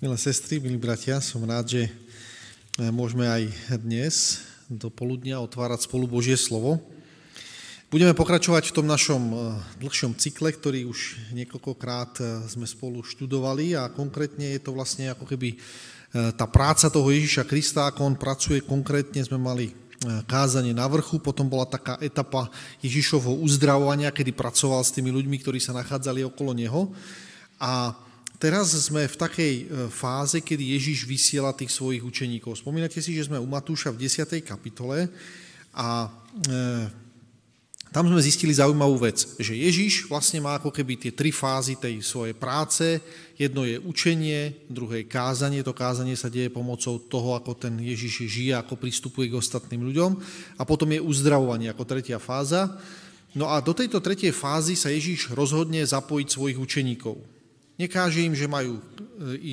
Milé sestry, milí bratia, som rád, že e, môžeme aj dnes do poludnia otvárať spolu Božie slovo. Budeme pokračovať v tom našom e, dlhšom cykle, ktorý už niekoľkokrát e, sme spolu študovali a konkrétne je to vlastne ako keby tá práca toho Ježiša Krista, ako on pracuje konkrétne, sme mali kázanie na vrchu, potom bola taká etapa Ježišovho uzdravovania, kedy pracoval s tými ľuďmi, ktorí sa nachádzali okolo neho. A Teraz sme v takej e, fáze, kedy Ježiš vysiela tých svojich učeníkov. Spomínate si, že sme u Matúša v 10. kapitole a e, tam sme zistili zaujímavú vec, že Ježiš vlastne má ako keby tie tri fázy tej svojej práce. Jedno je učenie, druhé je kázanie. To kázanie sa deje pomocou toho, ako ten Ježiš žije, ako pristupuje k ostatným ľuďom. A potom je uzdravovanie ako tretia fáza. No a do tejto tretej fázy sa Ježiš rozhodne zapojiť svojich učeníkov. Nekáže im, že majú e,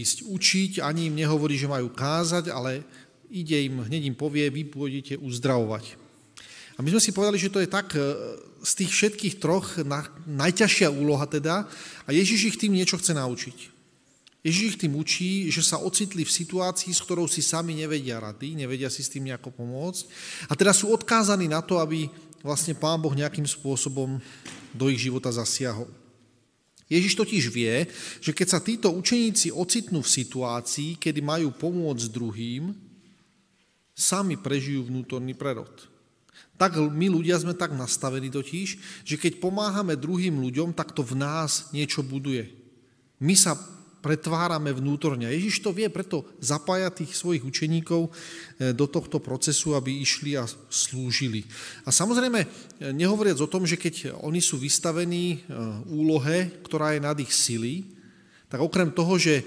ísť učiť, ani im nehovorí, že majú kázať, ale ide im, hneď im povie, vy pôjdete uzdravovať. A my sme si povedali, že to je tak e, z tých všetkých troch na, najťažšia úloha teda a Ježiš ich tým niečo chce naučiť. Ježiš ich tým učí, že sa ocitli v situácii, s ktorou si sami nevedia rady, nevedia si s tým nejako pomôcť a teda sú odkázaní na to, aby vlastne Pán Boh nejakým spôsobom do ich života zasiahol. Ježiš totiž vie, že keď sa títo učeníci ocitnú v situácii, kedy majú pomôcť druhým, sami prežijú vnútorný prerod. Tak my ľudia sme tak nastavení totiž, že keď pomáhame druhým ľuďom, tak to v nás niečo buduje. My sa pretvárame vnútorne. Ježiš to vie, preto zapája tých svojich učeníkov eh, do tohto procesu, aby išli a slúžili. A samozrejme, eh, nehovoriac o tom, že keď oni sú vystavení eh, úlohe, ktorá je nad ich sily, tak okrem toho, že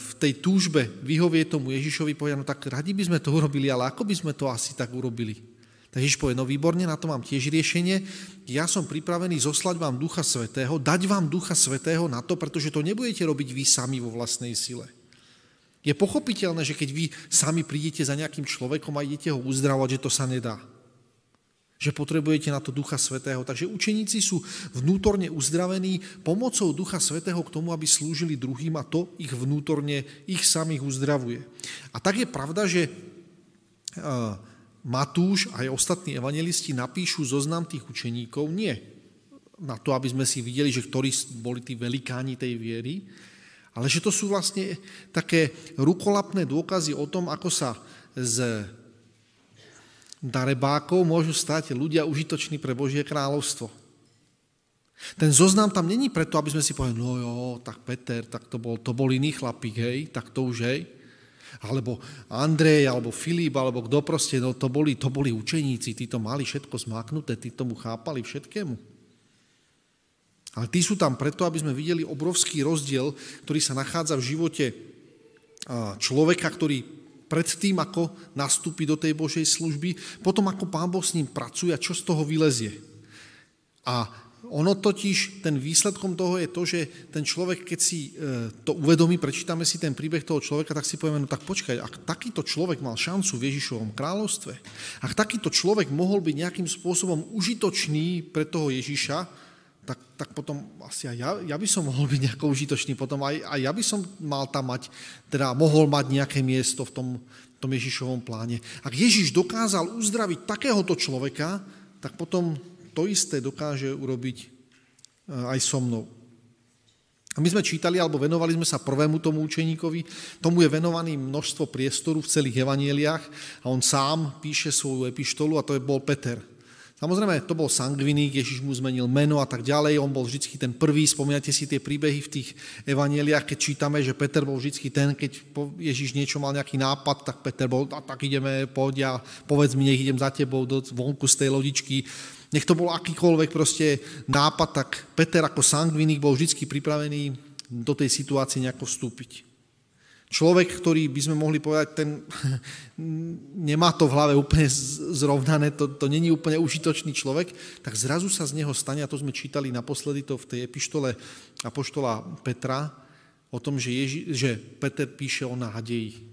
v tej túžbe vyhovie tomu Ježišovi, povedia, no tak radi by sme to urobili, ale ako by sme to asi tak urobili? Tak Ježiš povie, no výborne, na to mám tiež riešenie. Ja som pripravený zoslať vám Ducha Svetého, dať vám Ducha Svetého na to, pretože to nebudete robiť vy sami vo vlastnej sile. Je pochopiteľné, že keď vy sami prídete za nejakým človekom a idete ho uzdravovať, že to sa nedá. Že potrebujete na to Ducha Svetého. Takže učeníci sú vnútorne uzdravení pomocou Ducha Svetého k tomu, aby slúžili druhým a to ich vnútorne, ich samých uzdravuje. A tak je pravda, že uh, Matúš aj ostatní evangelisti napíšu zoznam tých učeníkov? Nie. Na to, aby sme si videli, že ktorí boli tí velikáni tej viery, ale že to sú vlastne také rukolapné dôkazy o tom, ako sa z darebákov môžu stať ľudia užitoční pre Božie kráľovstvo. Ten zoznam tam není preto, aby sme si povedali, no jo, tak Peter, tak to bol, to bol iný chlapík, hej, tak to už, hej alebo Andrej, alebo Filip, alebo kto proste, no to boli, to boli učeníci, tí to mali všetko zmáknuté, tí tomu chápali všetkému. Ale tí sú tam preto, aby sme videli obrovský rozdiel, ktorý sa nachádza v živote človeka, ktorý pred tým, ako nastúpi do tej Božej služby, potom ako Pán Boh s ním pracuje čo z toho vylezie. A ono totiž, ten výsledkom toho je to, že ten človek, keď si e, to uvedomí, prečítame si ten príbeh toho človeka, tak si povieme, no tak počkaj, ak takýto človek mal šancu v Ježišovom kráľovstve, ak takýto človek mohol byť nejakým spôsobom užitočný pre toho Ježiša, tak, tak potom asi aj ja, ja by som mohol byť nejako užitočný, potom aj, aj ja by som mal tam mať, teda mohol mať nejaké miesto v tom, tom Ježišovom pláne. Ak Ježiš dokázal uzdraviť takéhoto človeka, tak potom to isté dokáže urobiť e, aj so mnou. A my sme čítali, alebo venovali sme sa prvému tomu učeníkovi, tomu je venovaný množstvo priestoru v celých evanieliach a on sám píše svoju epištolu a to je bol Peter. Samozrejme, to bol sangviník, Ježiš mu zmenil meno a tak ďalej, on bol vždy ten prvý, spomínate si tie príbehy v tých evanieliach, keď čítame, že Peter bol vždy ten, keď Ježiš niečo mal nejaký nápad, tak Peter bol, a tak ideme, poď a povedz mi, nech idem za tebou do, vonku z tej lodičky. Nech to bol akýkoľvek proste nápad, tak Peter ako sangviník bol vždy pripravený do tej situácie nejako vstúpiť. Človek, ktorý by sme mohli povedať, ten nemá to v hlave úplne zrovnané, to, to není úplne užitočný človek, tak zrazu sa z neho stane, a to sme čítali naposledy to v tej epištole Apoštola Petra, o tom, že, Ježi, že Peter píše o nádeji.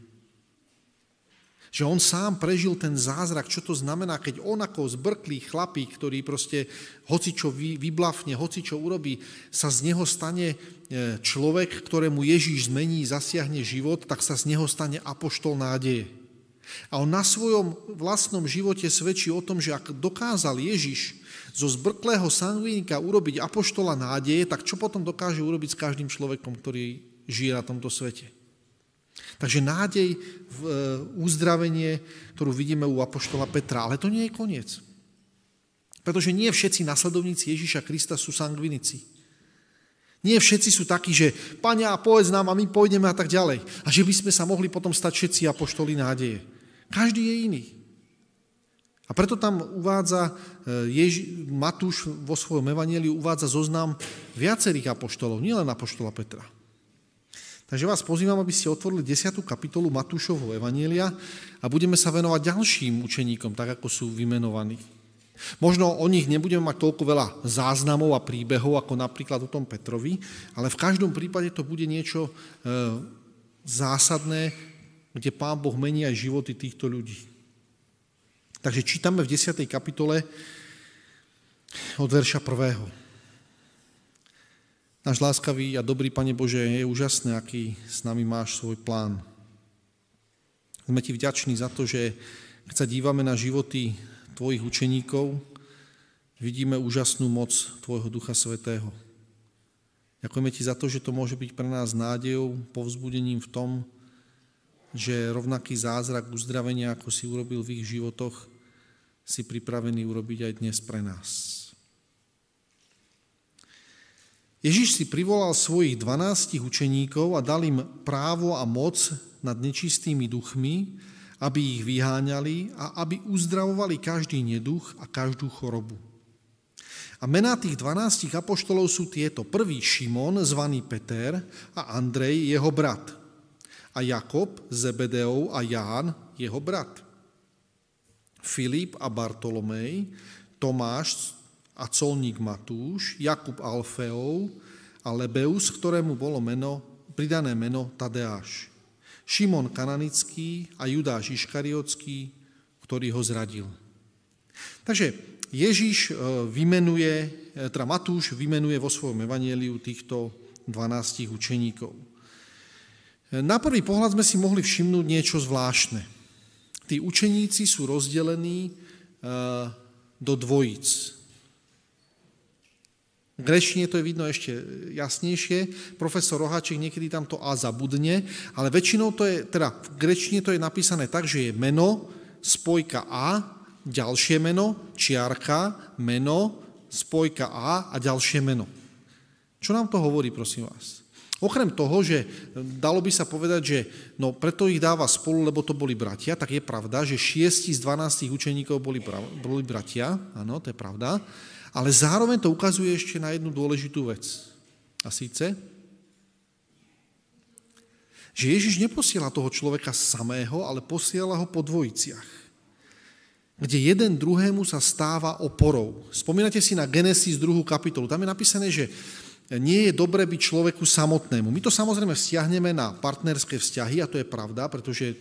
Že on sám prežil ten zázrak, čo to znamená, keď on ako zbrklý chlapík, ktorý proste hoci čo vyblafne, hoci čo urobí, sa z neho stane e, človek, ktorému Ježíš zmení, zasiahne život, tak sa z neho stane apoštol nádeje. A on na svojom vlastnom živote svedčí o tom, že ak dokázal Ježiš zo zbrklého sangvinika urobiť apoštola nádeje, tak čo potom dokáže urobiť s každým človekom, ktorý žije na tomto svete? Takže nádej v e, uzdravenie, ktorú vidíme u Apoštola Petra. Ale to nie je koniec. Pretože nie všetci nasledovníci Ježíša Krista sú sangvinici. Nie všetci sú takí, že Pania, povedz nám a my pôjdeme a tak ďalej. A že by sme sa mohli potom stať všetci apoštoli nádeje. Každý je iný. A preto tam uvádza e, Ježi, Matúš vo svojom evaníliu uvádza zoznam viacerých apoštolov, nielen apoštola Petra. Takže vás pozývam, aby ste otvorili 10. kapitolu Matúšovho Evanielia a budeme sa venovať ďalším učeníkom, tak ako sú vymenovaní. Možno o nich nebudeme mať toľko veľa záznamov a príbehov, ako napríklad o tom Petrovi, ale v každom prípade to bude niečo e, zásadné, kde Pán Boh mení aj životy týchto ľudí. Takže čítame v 10. kapitole od verša 1. Náš láskavý a dobrý Pane Bože, je úžasné, aký s nami máš svoj plán. Sme ti vďační za to, že keď sa dívame na životy tvojich učeníkov, vidíme úžasnú moc tvojho Ducha Svetého. Ďakujeme ti za to, že to môže byť pre nás nádejou, povzbudením v tom, že rovnaký zázrak uzdravenia, ako si urobil v ich životoch, si pripravený urobiť aj dnes pre nás. Ježiš si privolal svojich dvanástich učeníkov a dal im právo a moc nad nečistými duchmi, aby ich vyháňali a aby uzdravovali každý neduch a každú chorobu. A mená tých dvanástich apoštolov sú tieto. Prvý Šimon, zvaný Peter, a Andrej, jeho brat. A Jakob, Zebedeov a Ján, jeho brat. Filip a Bartolomej, Tomáš, a colník Matúš, Jakub Alfeov a Lebeus, ktorému bolo meno, pridané meno Tadeáš. Šimon Kananický a Judáš Iškariotský, ktorý ho zradil. Takže Ježiš e, vymenuje, e, teda Matúš vymenuje vo svojom evanieliu týchto 12 učeníkov. E, na prvý pohľad sme si mohli všimnúť niečo zvláštne. Tí učeníci sú rozdelení do dvojic. V grečtine to je vidno ešte jasnejšie. Profesor Roháček niekedy tam to A zabudne, ale väčšinou to je, teda v grečtine to je napísané tak, že je meno, spojka A, ďalšie meno, čiarka, meno, spojka A a ďalšie meno. Čo nám to hovorí, prosím vás? Okrem toho, že dalo by sa povedať, že no preto ich dáva spolu, lebo to boli bratia, tak je pravda, že šiesti z 12 učeníkov boli, boli bratia, áno, to je pravda, ale zároveň to ukazuje ešte na jednu dôležitú vec. A síce, že Ježiš neposiela toho človeka samého, ale posiela ho po dvojiciach, kde jeden druhému sa stáva oporou. Spomínate si na Genesis 2. kapitolu. Tam je napísané, že nie je dobre byť človeku samotnému. My to samozrejme vzťahneme na partnerské vzťahy a to je pravda, pretože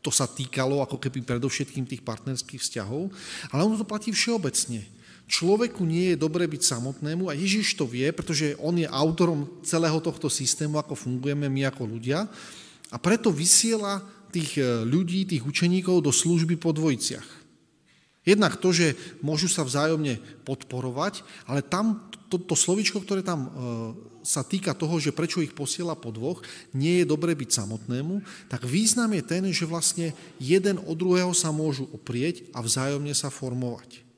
to sa týkalo ako keby predovšetkým tých partnerských vzťahov, ale ono to platí všeobecne. Človeku nie je dobre byť samotnému a Ježiš to vie, pretože on je autorom celého tohto systému, ako fungujeme my ako ľudia a preto vysiela tých e, ľudí, tých učeníkov do služby po dvojiciach. Jednak to, že môžu sa vzájomne podporovať, ale tam to, to slovičko, ktoré tam e, sa týka toho, že prečo ich posiela po dvoch, nie je dobre byť samotnému, tak význam je ten, že vlastne jeden od druhého sa môžu oprieť a vzájomne sa formovať.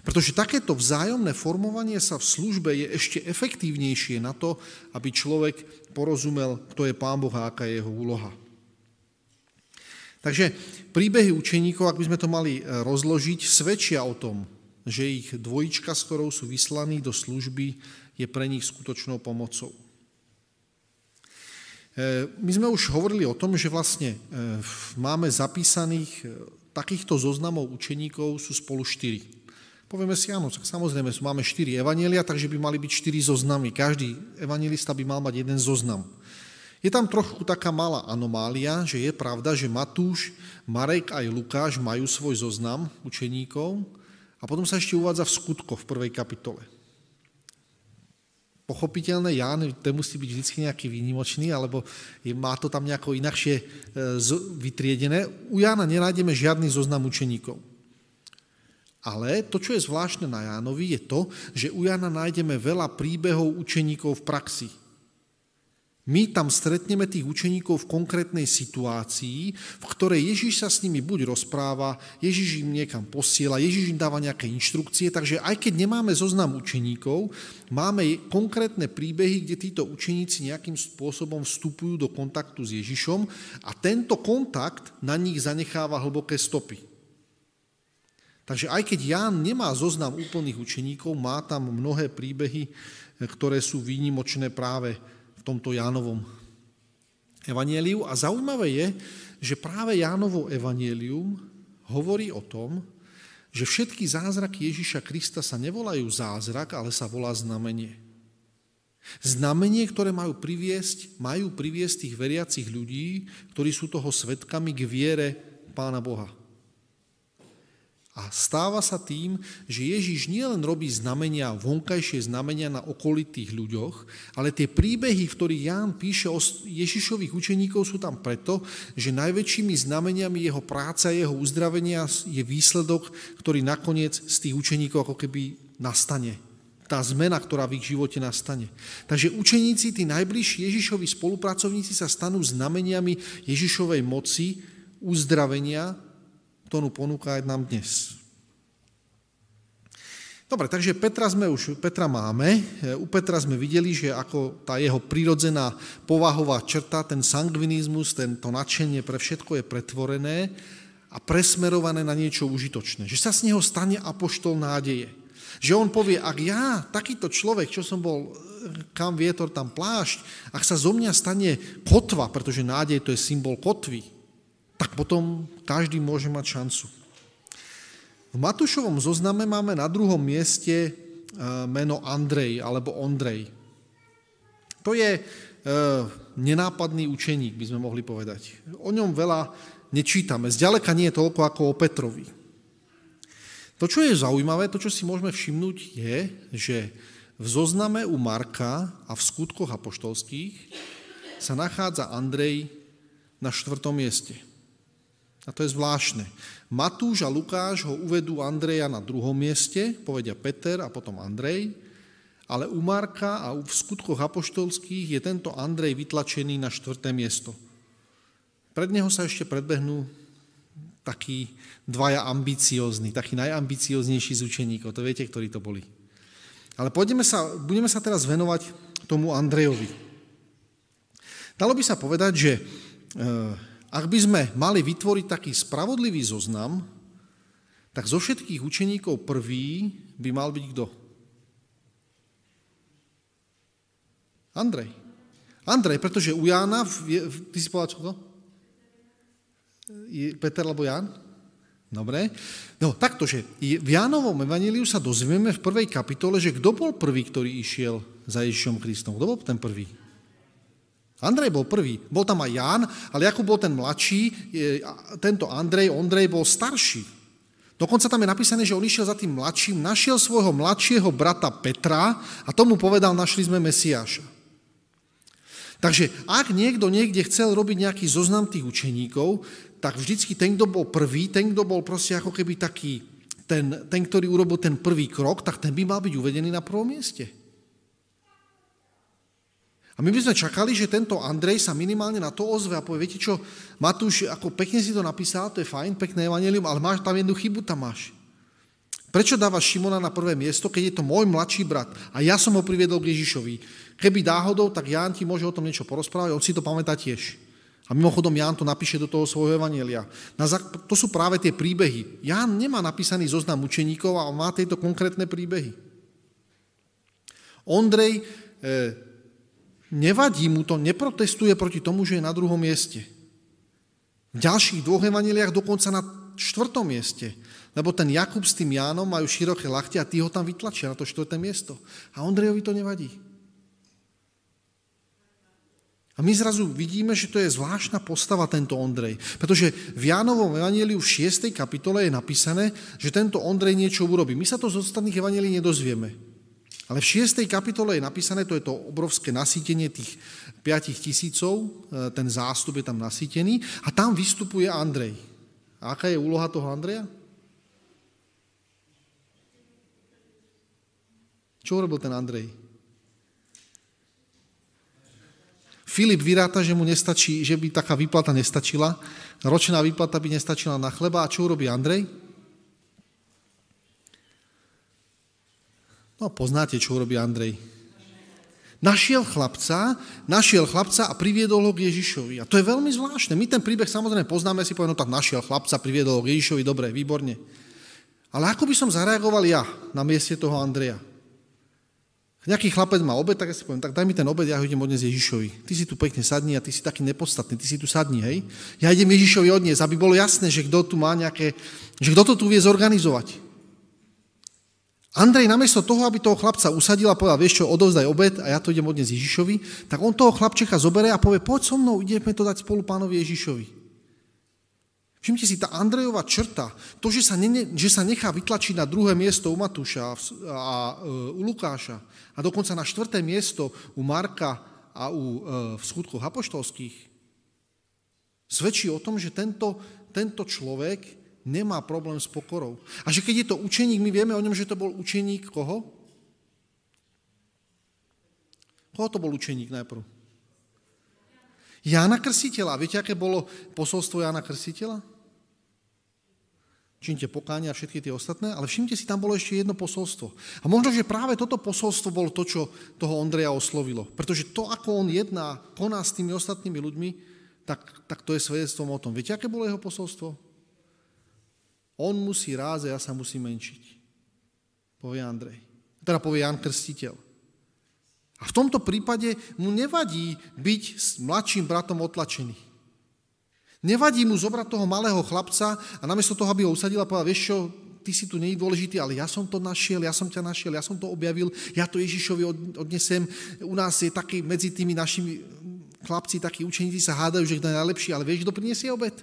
Pretože takéto vzájomné formovanie sa v službe je ešte efektívnejšie na to, aby človek porozumel, kto je Pán Boh a aká je jeho úloha. Takže príbehy učeníkov, ak by sme to mali e, rozložiť, svedčia o tom, že ich dvojička, s ktorou sú vyslaní do služby, je pre nich skutočnou pomocou. E, my sme už hovorili o tom, že vlastne e, máme zapísaných takýchto zoznamov učeníkov sú spolu štyri. Povieme si, áno, samozrejme, máme štyri evanielia, takže by mali byť štyri zoznamy. Každý evangelista by mal mať jeden zoznam. Je tam trochu taká malá anomália, že je pravda, že Matúš, Marek aj Lukáš majú svoj zoznam učeníkov a potom sa ešte uvádza v skutkoch v prvej kapitole. Pochopiteľné, Ján, ten musí byť vždy nejaký výnimočný, alebo má to tam nejako inakšie e, vytriedené. U Jána nenájdeme žiadny zoznam učeníkov. Ale to, čo je zvláštne na Jánovi, je to, že u Jána nájdeme veľa príbehov učeníkov v praxi. My tam stretneme tých učeníkov v konkrétnej situácii, v ktorej Ježíš sa s nimi buď rozpráva, Ježíš im niekam posiela, Ježíš im dáva nejaké inštrukcie, takže aj keď nemáme zoznam učeníkov, máme konkrétne príbehy, kde títo učeníci nejakým spôsobom vstupujú do kontaktu s Ježišom a tento kontakt na nich zanecháva hlboké stopy. Takže aj keď Ján nemá zoznam úplných učeníkov, má tam mnohé príbehy, ktoré sú výnimočné práve v tomto Jánovom evanieliu. A zaujímavé je, že práve Jánovo evanielium hovorí o tom, že všetky zázraky Ježiša Krista sa nevolajú zázrak, ale sa volá znamenie. Znamenie, ktoré majú priviesť, majú priviesť tých veriacich ľudí, ktorí sú toho svetkami k viere Pána Boha. A stáva sa tým, že Ježiš nielen robí znamenia, vonkajšie znamenia na okolitých ľuďoch, ale tie príbehy, v ktorých Ján píše o Ježišových učeníkov, sú tam preto, že najväčšími znameniami jeho práca, jeho uzdravenia je výsledok, ktorý nakoniec z tých učeníkov ako keby nastane. Tá zmena, ktorá v ich živote nastane. Takže učeníci, tí najbližší Ježišovi spolupracovníci sa stanú znameniami Ježišovej moci, uzdravenia ktorú ponúka aj nám dnes. Dobre, takže Petra, sme už, Petra máme. U Petra sme videli, že ako tá jeho prirodzená povahová črta, ten sangvinizmus, tento nadšenie pre všetko je pretvorené a presmerované na niečo užitočné. Že sa z neho stane apoštol nádeje. Že on povie, ak ja, takýto človek, čo som bol, kam vietor, tam plášť, ak sa zo mňa stane kotva, pretože nádej to je symbol kotvy, tak potom každý môže mať šancu. V Matúšovom zozname máme na druhom mieste e, meno Andrej alebo Ondrej. To je e, nenápadný učeník, by sme mohli povedať. O ňom veľa nečítame. Zďaleka nie je toľko ako o Petrovi. To, čo je zaujímavé, to, čo si môžeme všimnúť, je, že v zozname u Marka a v skutkoch apoštolských sa nachádza Andrej na štvrtom mieste. A to je zvláštne. Matúš a Lukáš ho uvedú Andreja na druhom mieste, povedia Peter a potom Andrej, ale u Marka a v skutkoch apoštolských je tento Andrej vytlačený na štvrté miesto. Pred neho sa ešte predbehnú takí dvaja ambiciózni, takí najambicioznejší z učeníkov. To viete, ktorí to boli. Ale sa, budeme sa teraz venovať tomu Andrejovi. Dalo by sa povedať, že e, ak by sme mali vytvoriť taký spravodlivý zoznam, tak zo všetkých učeníkov prvý by mal byť kto? Andrej. Andrej, pretože u Jána, ty si povedal čo? Peter alebo Ján? Dobre. No takto, že v Jánovom evaníliu sa dozvieme v prvej kapitole, že kto bol prvý, ktorý išiel za Ježišom Kristom. Kto bol ten prvý? Andrej bol prvý, bol tam aj Ján, ale Jakub bol ten mladší, tento Andrej, Ondrej bol starší. Dokonca tam je napísané, že on išiel za tým mladším, našiel svojho mladšieho brata Petra a tomu povedal, našli sme Mesiáša. Takže ak niekto niekde chcel robiť nejaký zoznam tých učeníkov, tak vždycky ten, kto bol prvý, ten, kto bol proste ako keby taký, ten, ten, ktorý urobil ten prvý krok, tak ten by mal byť uvedený na prvom mieste. A my by sme čakali, že tento Andrej sa minimálne na to ozve a povie, viete čo, Matúš, ako pekne si to napísal, to je fajn, pekné evanelium, ale máš tam jednu chybu, tam máš. Prečo dávaš Šimona na prvé miesto, keď je to môj mladší brat a ja som ho priviedol k Ježišovi? Keby náhodou, tak Ján ti môže o tom niečo porozprávať, on si to pamätá tiež. A mimochodom Ján to napíše do toho svojho evanielia. To sú práve tie príbehy. Ján nemá napísaný zoznam učeníkov a má tieto konkrétne príbehy. Ondrej e, Nevadí mu to, neprotestuje proti tomu, že je na druhom mieste. V ďalších dvoch evaneliách dokonca na štvrtom mieste. Lebo ten Jakub s tým Jánom majú široké lachty a tí ho tam vytlačia na to štvrté miesto. A Ondrejovi to nevadí. A my zrazu vidíme, že to je zvláštna postava tento Ondrej. Pretože v Jánovom evaníliu v 6. kapitole je napísané, že tento Ondrej niečo urobí. My sa to z ostatných evanílií nedozvieme. Ale v 6. kapitole je napísané, to je to obrovské nasýtenie tých 5 tisícov, e, ten zástup je tam nasýtený a tam vystupuje Andrej. A aká je úloha toho Andreja? Čo urobil ten Andrej? Filip vyráta, že mu nestačí, že by taká výplata nestačila. Ročná výplata by nestačila na chleba. A čo urobí Andrej? No, poznáte, čo urobí Andrej. Našiel chlapca, našiel chlapca a priviedol ho k Ježišovi. A to je veľmi zvláštne. My ten príbeh samozrejme poznáme, si povedal, no tak našiel chlapca, priviedol ho k Ježišovi, dobre, výborne. Ale ako by som zareagoval ja na mieste toho Andreja? Nejaký chlapec má obed, tak ja si poviem, tak daj mi ten obed, ja ho idem odniesť Ježišovi. Ty si tu pekne sadni a ty si taký nepodstatný, ty si tu sadni, hej? Ja idem Ježišovi odniesť, aby bolo jasné, že kto tu má nejaké, že kto to tu vie zorganizovať. Andrej namiesto toho, aby toho chlapca usadil a povedal, vieš čo, odovzdaj obed a ja to idem odniesť Ježišovi, tak on toho chlapčeka zobere a povie, poď so mnou, ideme to dať spolu pánovi Ježišovi. Všimte si, tá Andrejová črta, to, že sa, ne, že sa nechá vytlačiť na druhé miesto u Matúša a, a e, u Lukáša a dokonca na štvrté miesto u Marka a u, e, v skutkoch apoštolských, svedčí o tom, že tento, tento človek nemá problém s pokorou. A že keď je to učeník, my vieme o ňom, že to bol učeník koho? Koho to bol učeník najprv? Jána Krstiteľa. Viete, aké bolo posolstvo Jána Krstiteľa? Čínte pokáňa a všetky tie ostatné, ale všimte si, tam bolo ešte jedno posolstvo. A možno, že práve toto posolstvo bolo to, čo toho Ondreja oslovilo. Pretože to, ako on jedná, koná s tými ostatnými ľuďmi, tak, tak to je svedectvom o tom. Viete, aké bolo jeho posolstvo? On musí ráze, ja sa musím menšiť. Povie Andrej. Teda povie Jan Krstiteľ. A v tomto prípade mu nevadí byť s mladším bratom otlačený. Nevadí mu zobrať toho malého chlapca a namiesto toho, aby ho usadil a povedal, vieš čo, ty si tu nie je dôležitý, ale ja som to našiel, ja som ťa našiel, ja som to objavil, ja to Ježišovi odnesem. U nás je taký medzi tými našimi chlapci, takí učeníci sa hádajú, že kto je najlepší, ale vieš, kto priniesie obed?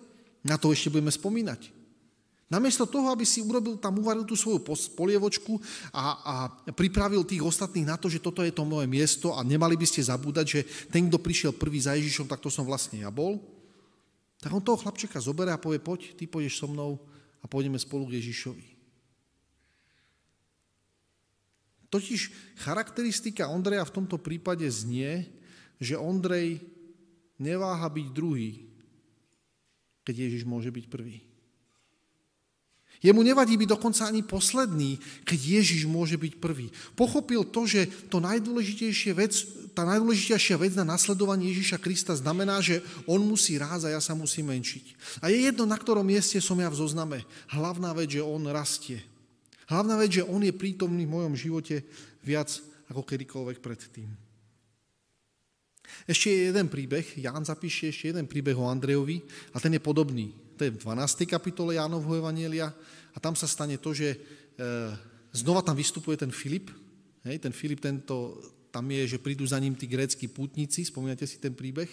Na to ešte budeme spomínať. Namiesto toho, aby si urobil tam, uvaril tú svoju polievočku a, a pripravil tých ostatných na to, že toto je to moje miesto a nemali by ste zabúdať, že ten, kto prišiel prvý za Ježišom, tak to som vlastne ja bol, tak on toho chlapčeka zoberie a povie, poď, ty pôjdeš so mnou a pôjdeme spolu k Ježišovi. Totiž charakteristika Ondreja v tomto prípade znie, že Ondrej neváha byť druhý, keď Ježiš môže byť prvý. Jemu nevadí byť dokonca ani posledný, keď Ježiš môže byť prvý. Pochopil to, že to najdôležitejšie vec, tá najdôležitejšia vec na nasledovanie Ježiša Krista znamená, že on musí ráz a ja sa musím menšiť. A je jedno, na ktorom mieste som ja v zozname. Hlavná vec, že on rastie. Hlavná vec, že on je prítomný v mojom živote viac ako kedykoľvek predtým. Ešte je jeden príbeh, Ján zapíše ešte jeden príbeh o Andrejovi a ten je podobný to je v 12. kapitole Jánovho Evanielia a tam sa stane to, že e, znova tam vystupuje ten Filip, hej, ten Filip, tento, tam je, že prídu za ním tí grécky pútnici, spomínate si ten príbeh,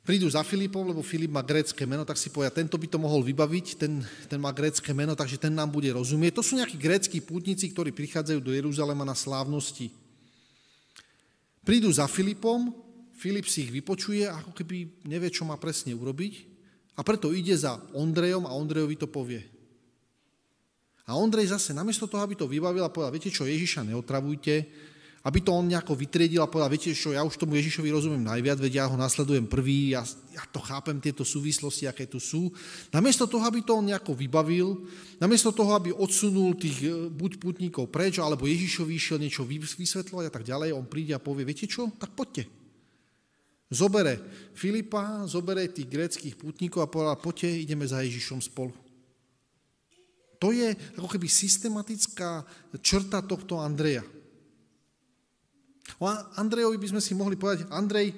prídu za Filipom, lebo Filip má grécké meno, tak si povedia, tento by to mohol vybaviť, ten, ten má grécké meno, takže ten nám bude rozumieť. To sú nejakí gréckí pútnici, ktorí prichádzajú do Jeruzalema na slávnosti. Prídu za Filipom, Filip si ich vypočuje, ako keby nevie, čo má presne urobiť. A preto ide za Ondrejom a Ondrejovi to povie. A Ondrej zase, namiesto toho, aby to vybavil a povedal, viete čo, Ježiša neotravujte, aby to on nejako vytriedil a povedal, viete čo, ja už tomu Ježišovi rozumiem najviac, veď ja ho nasledujem prvý, ja, ja to chápem, tieto súvislosti, aké tu sú. Namiesto toho, aby to on nejako vybavil, namiesto toho, aby odsunul tých e, buď putníkov preč, alebo Ježišovi išiel niečo vysvetľovať a tak ďalej, on príde a povie, viete čo, tak poďte. Zobere Filipa, zobere tých gréckých pútnikov a povedal, poďte, ideme za Ježišom spolu. To je ako keby systematická črta tohto Andreja. O Andrejovi by sme si mohli povedať, Andrej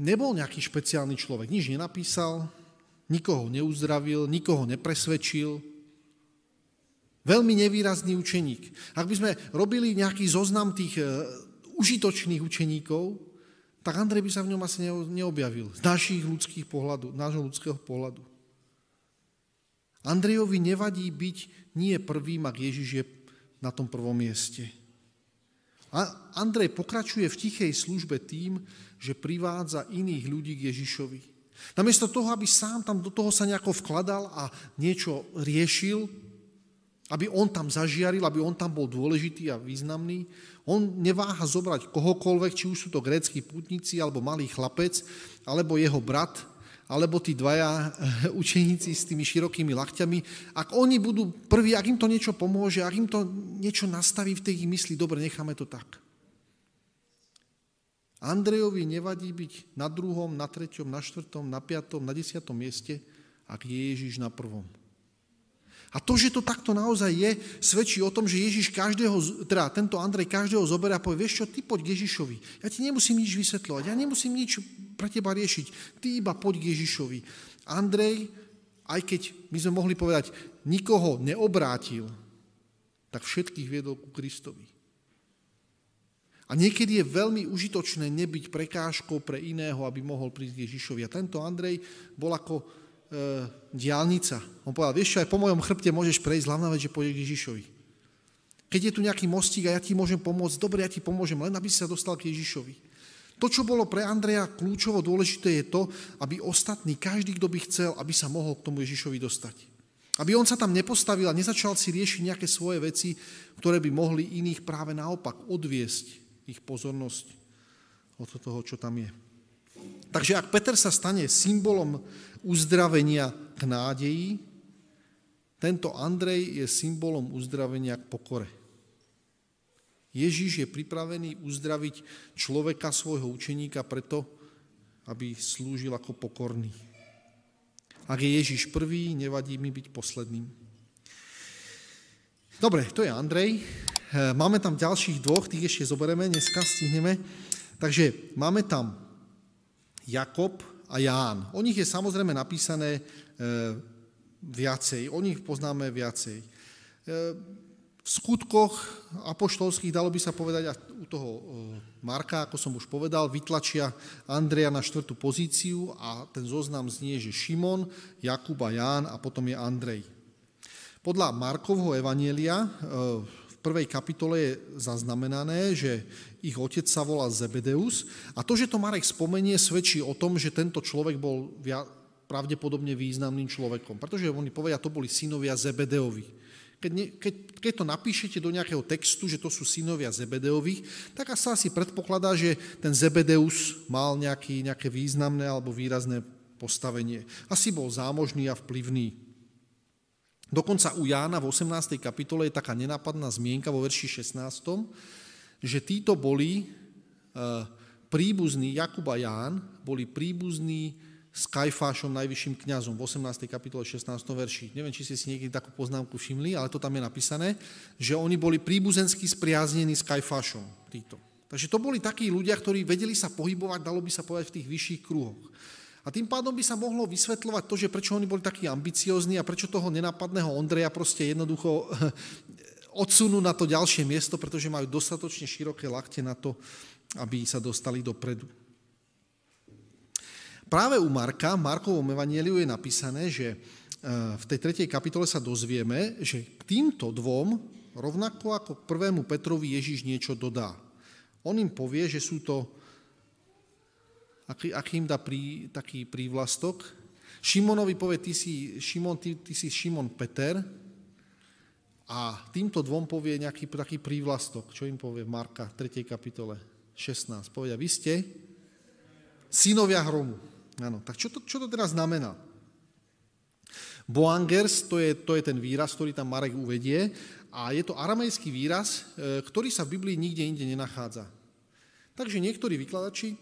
nebol nejaký špeciálny človek, nič nenapísal, nikoho neuzdravil, nikoho nepresvedčil, veľmi nevýrazný učeník. Ak by sme robili nejaký zoznam tých e, užitočných učeníkov, tak Andrej by sa v ňom asi neobjavil. Z našich ľudských pohľadu, nášho ľudského pohľadu. Andrejovi nevadí byť nie prvým, ak Ježiš je na tom prvom mieste. A Andrej pokračuje v tichej službe tým, že privádza iných ľudí k Ježišovi. Namiesto toho, aby sám tam do toho sa nejako vkladal a niečo riešil, aby on tam zažiaril, aby on tam bol dôležitý a významný. On neváha zobrať kohokoľvek, či už sú to grécky putníci, alebo malý chlapec, alebo jeho brat, alebo tí dvaja učeníci s tými širokými lakťami. Ak oni budú prví, ak im to niečo pomôže, ak im to niečo nastaví v tej ich mysli, dobre, necháme to tak. Andrejovi nevadí byť na druhom, na treťom, na štvrtom, na piatom, na desiatom mieste, ak je Ježiš na prvom. A to, že to takto naozaj je, svedčí o tom, že Ježiš každého, teda tento Andrej každého zoberie a povie, vieš čo, ty poď k Ježišovi. Ja ti nemusím nič vysvetľovať, ja nemusím nič pre teba riešiť. Ty iba poď k Ježišovi. Andrej, aj keď my sme mohli povedať, nikoho neobrátil, tak všetkých viedol ku Kristovi. A niekedy je veľmi užitočné nebyť prekážkou pre iného, aby mohol prísť k Ježišovi. A tento Andrej bol ako diálnica. On povedal, vieš čo, aj po mojom chrbte môžeš prejsť, hlavná vec, že pôjdeš k Ježišovi. Keď je tu nejaký mostík a ja ti môžem pomôcť, dobre, ja ti pomôžem, len aby si sa dostal k Ježišovi. To, čo bolo pre Andreja kľúčovo dôležité, je to, aby ostatní, každý, kto by chcel, aby sa mohol k tomu Ježišovi dostať. Aby on sa tam nepostavil a nezačal si riešiť nejaké svoje veci, ktoré by mohli iných práve naopak odviesť ich pozornosť od toho, čo tam je. Takže ak Peter sa stane symbolom uzdravenia k nádeji, tento Andrej je symbolom uzdravenia k pokore. Ježíš je pripravený uzdraviť človeka, svojho učeníka preto, aby slúžil ako pokorný. Ak je Ježíš prvý, nevadí mi byť posledným. Dobre, to je Andrej. Máme tam ďalších dvoch, tých ešte zoberieme, dneska stihneme. Takže máme tam Jakob a Ján. O nich je samozrejme napísané e, viacej, o nich poznáme viacej. E, v skutkoch apoštolských, dalo by sa povedať, a u toho e, Marka, ako som už povedal, vytlačia Andreja na štvrtú pozíciu a ten zoznam znie, že Šimon, Jakub a Ján a potom je Andrej. Podľa Markovho evanielia prvej kapitole je zaznamenané, že ich otec sa volá Zebedeus a to, že to Marek spomenie, svedčí o tom, že tento človek bol pravdepodobne významným človekom, pretože oni povedia, to boli synovia Zebedeovi. Keď, ne, keď, keď to napíšete do nejakého textu, že to sú synovia Zebedeových, tak sa asi predpokladá, že ten Zebedeus mal nejaký, nejaké významné alebo výrazné postavenie. Asi bol zámožný a vplyvný. Dokonca u Jána v 18. kapitole je taká nenápadná zmienka vo verši 16, že títo boli e, príbuzní, Jakub a Ján, boli príbuzní s Kajfášom, najvyšším kňazom v 18. kapitole 16. verši. Neviem, či ste si niekedy takú poznámku všimli, ale to tam je napísané, že oni boli príbuzensky spriaznení s Kajfášom, títo. Takže to boli takí ľudia, ktorí vedeli sa pohybovať, dalo by sa povedať, v tých vyšších kruhoch. A tým pádom by sa mohlo vysvetľovať to, že prečo oni boli takí ambiciozní a prečo toho nenápadného Ondreja proste jednoducho odsunú na to ďalšie miesto, pretože majú dostatočne široké lakte na to, aby sa dostali dopredu. Práve u Marka, Markovom evanieliu je napísané, že e, v tej tretej kapitole sa dozvieme, že k týmto dvom, rovnako ako prvému Petrovi, Ježiš niečo dodá. On im povie, že sú to aký, aký im dá prí, taký prívlastok. Šimonovi povie, ty si Šimon, ty, ty si Šimon Peter a týmto dvom povie nejaký taký prívlastok, čo im povie Marka v 3. kapitole 16. Povedia, vy ste synovia hromu. Áno, tak čo to, čo to teraz znamená? Boangers, to je, to je ten výraz, ktorý tam Marek uvedie a je to aramejský výraz, e, ktorý sa v Biblii nikde inde nenachádza. Takže niektorí vykladači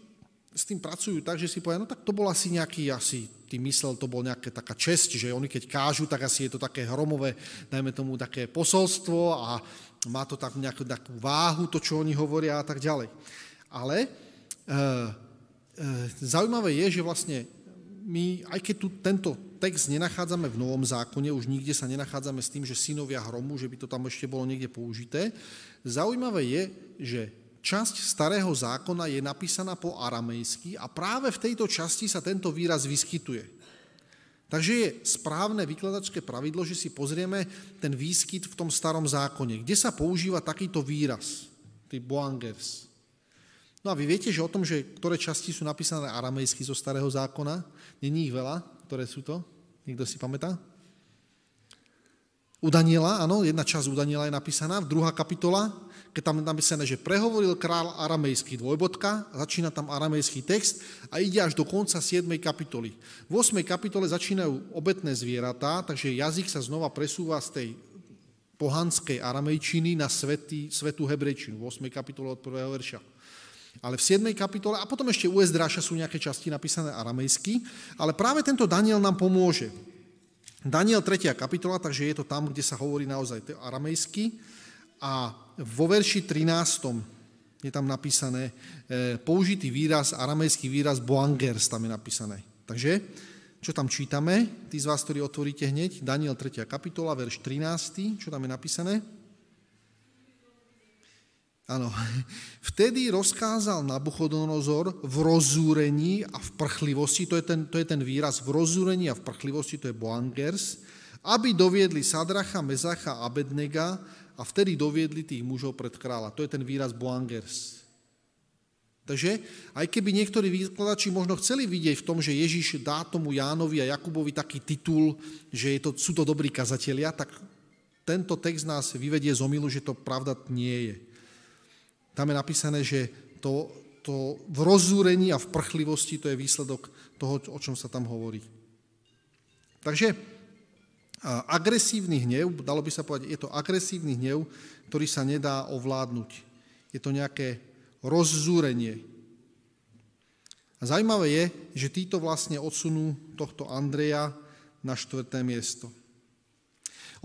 s tým pracujú tak, že si povedia, no tak to bol asi nejaký, asi ty myslel, to bol nejaká taká čest, že oni keď kážu, tak asi je to také hromové, dajme tomu také posolstvo a má to tak nejakú takú váhu, to, čo oni hovoria a tak ďalej. Ale e, e, zaujímavé je, že vlastne my, aj keď tu tento text nenachádzame v Novom zákone, už nikde sa nenachádzame s tým, že synovia hromu, že by to tam ešte bolo niekde použité, zaujímavé je, že časť starého zákona je napísaná po aramejsky a práve v tejto časti sa tento výraz vyskytuje. Takže je správne vykladačské pravidlo, že si pozrieme ten výskyt v tom starom zákone, kde sa používa takýto výraz, ty boangers. No a vy viete, že o tom, že ktoré časti sú napísané aramejsky zo starého zákona, není ich veľa, ktoré sú to? Niekto si pamätá? U Daniela, áno, jedna časť u Daniela je napísaná, v druhá kapitola, keď tam napísané, že prehovoril král aramejský dvojbodka, začína tam aramejský text a ide až do konca 7. kapitoly. V 8. kapitole začínajú obetné zvieratá, takže jazyk sa znova presúva z tej pohanskej aramejčiny na svetý, svetú hebrejčinu, v 8. kapitole od 1. verša. Ale v 7. kapitole, a potom ešte u Ezdráša sú nejaké časti napísané aramejsky, ale práve tento Daniel nám pomôže. Daniel 3. kapitola, takže je to tam, kde sa hovorí naozaj aramejsky. A vo verši 13. je tam napísané e, použitý výraz, aramejský výraz boangers tam je napísané. Takže, čo tam čítame, tí z vás, ktorí otvoríte hneď, Daniel 3. kapitola, verš 13. čo tam je napísané? Áno. Vtedy rozkázal Nabuchodonozor v rozúrení a v prchlivosti, to je, ten, to je ten výraz, v rozúrení a v prchlivosti, to je Boangers, aby doviedli Sadracha, Mezacha Abednega a vtedy doviedli tých mužov pred kráľa. To je ten výraz Boangers. Takže aj keby niektorí výkladači možno chceli vidieť v tom, že Ježiš dá tomu Jánovi a Jakubovi taký titul, že je to, sú to dobrí kazatelia, tak tento text nás vyvedie z omilu, že to pravda nie je. Tam je napísané, že to, to v rozúrení a v prchlivosti to je výsledok toho, o čom sa tam hovorí. Takže agresívny hnev, dalo by sa povedať, je to agresívny hnev, ktorý sa nedá ovládnuť. Je to nejaké rozzúrenie. A zaujímavé je, že títo vlastne odsunú tohto Andreja na štvrté miesto.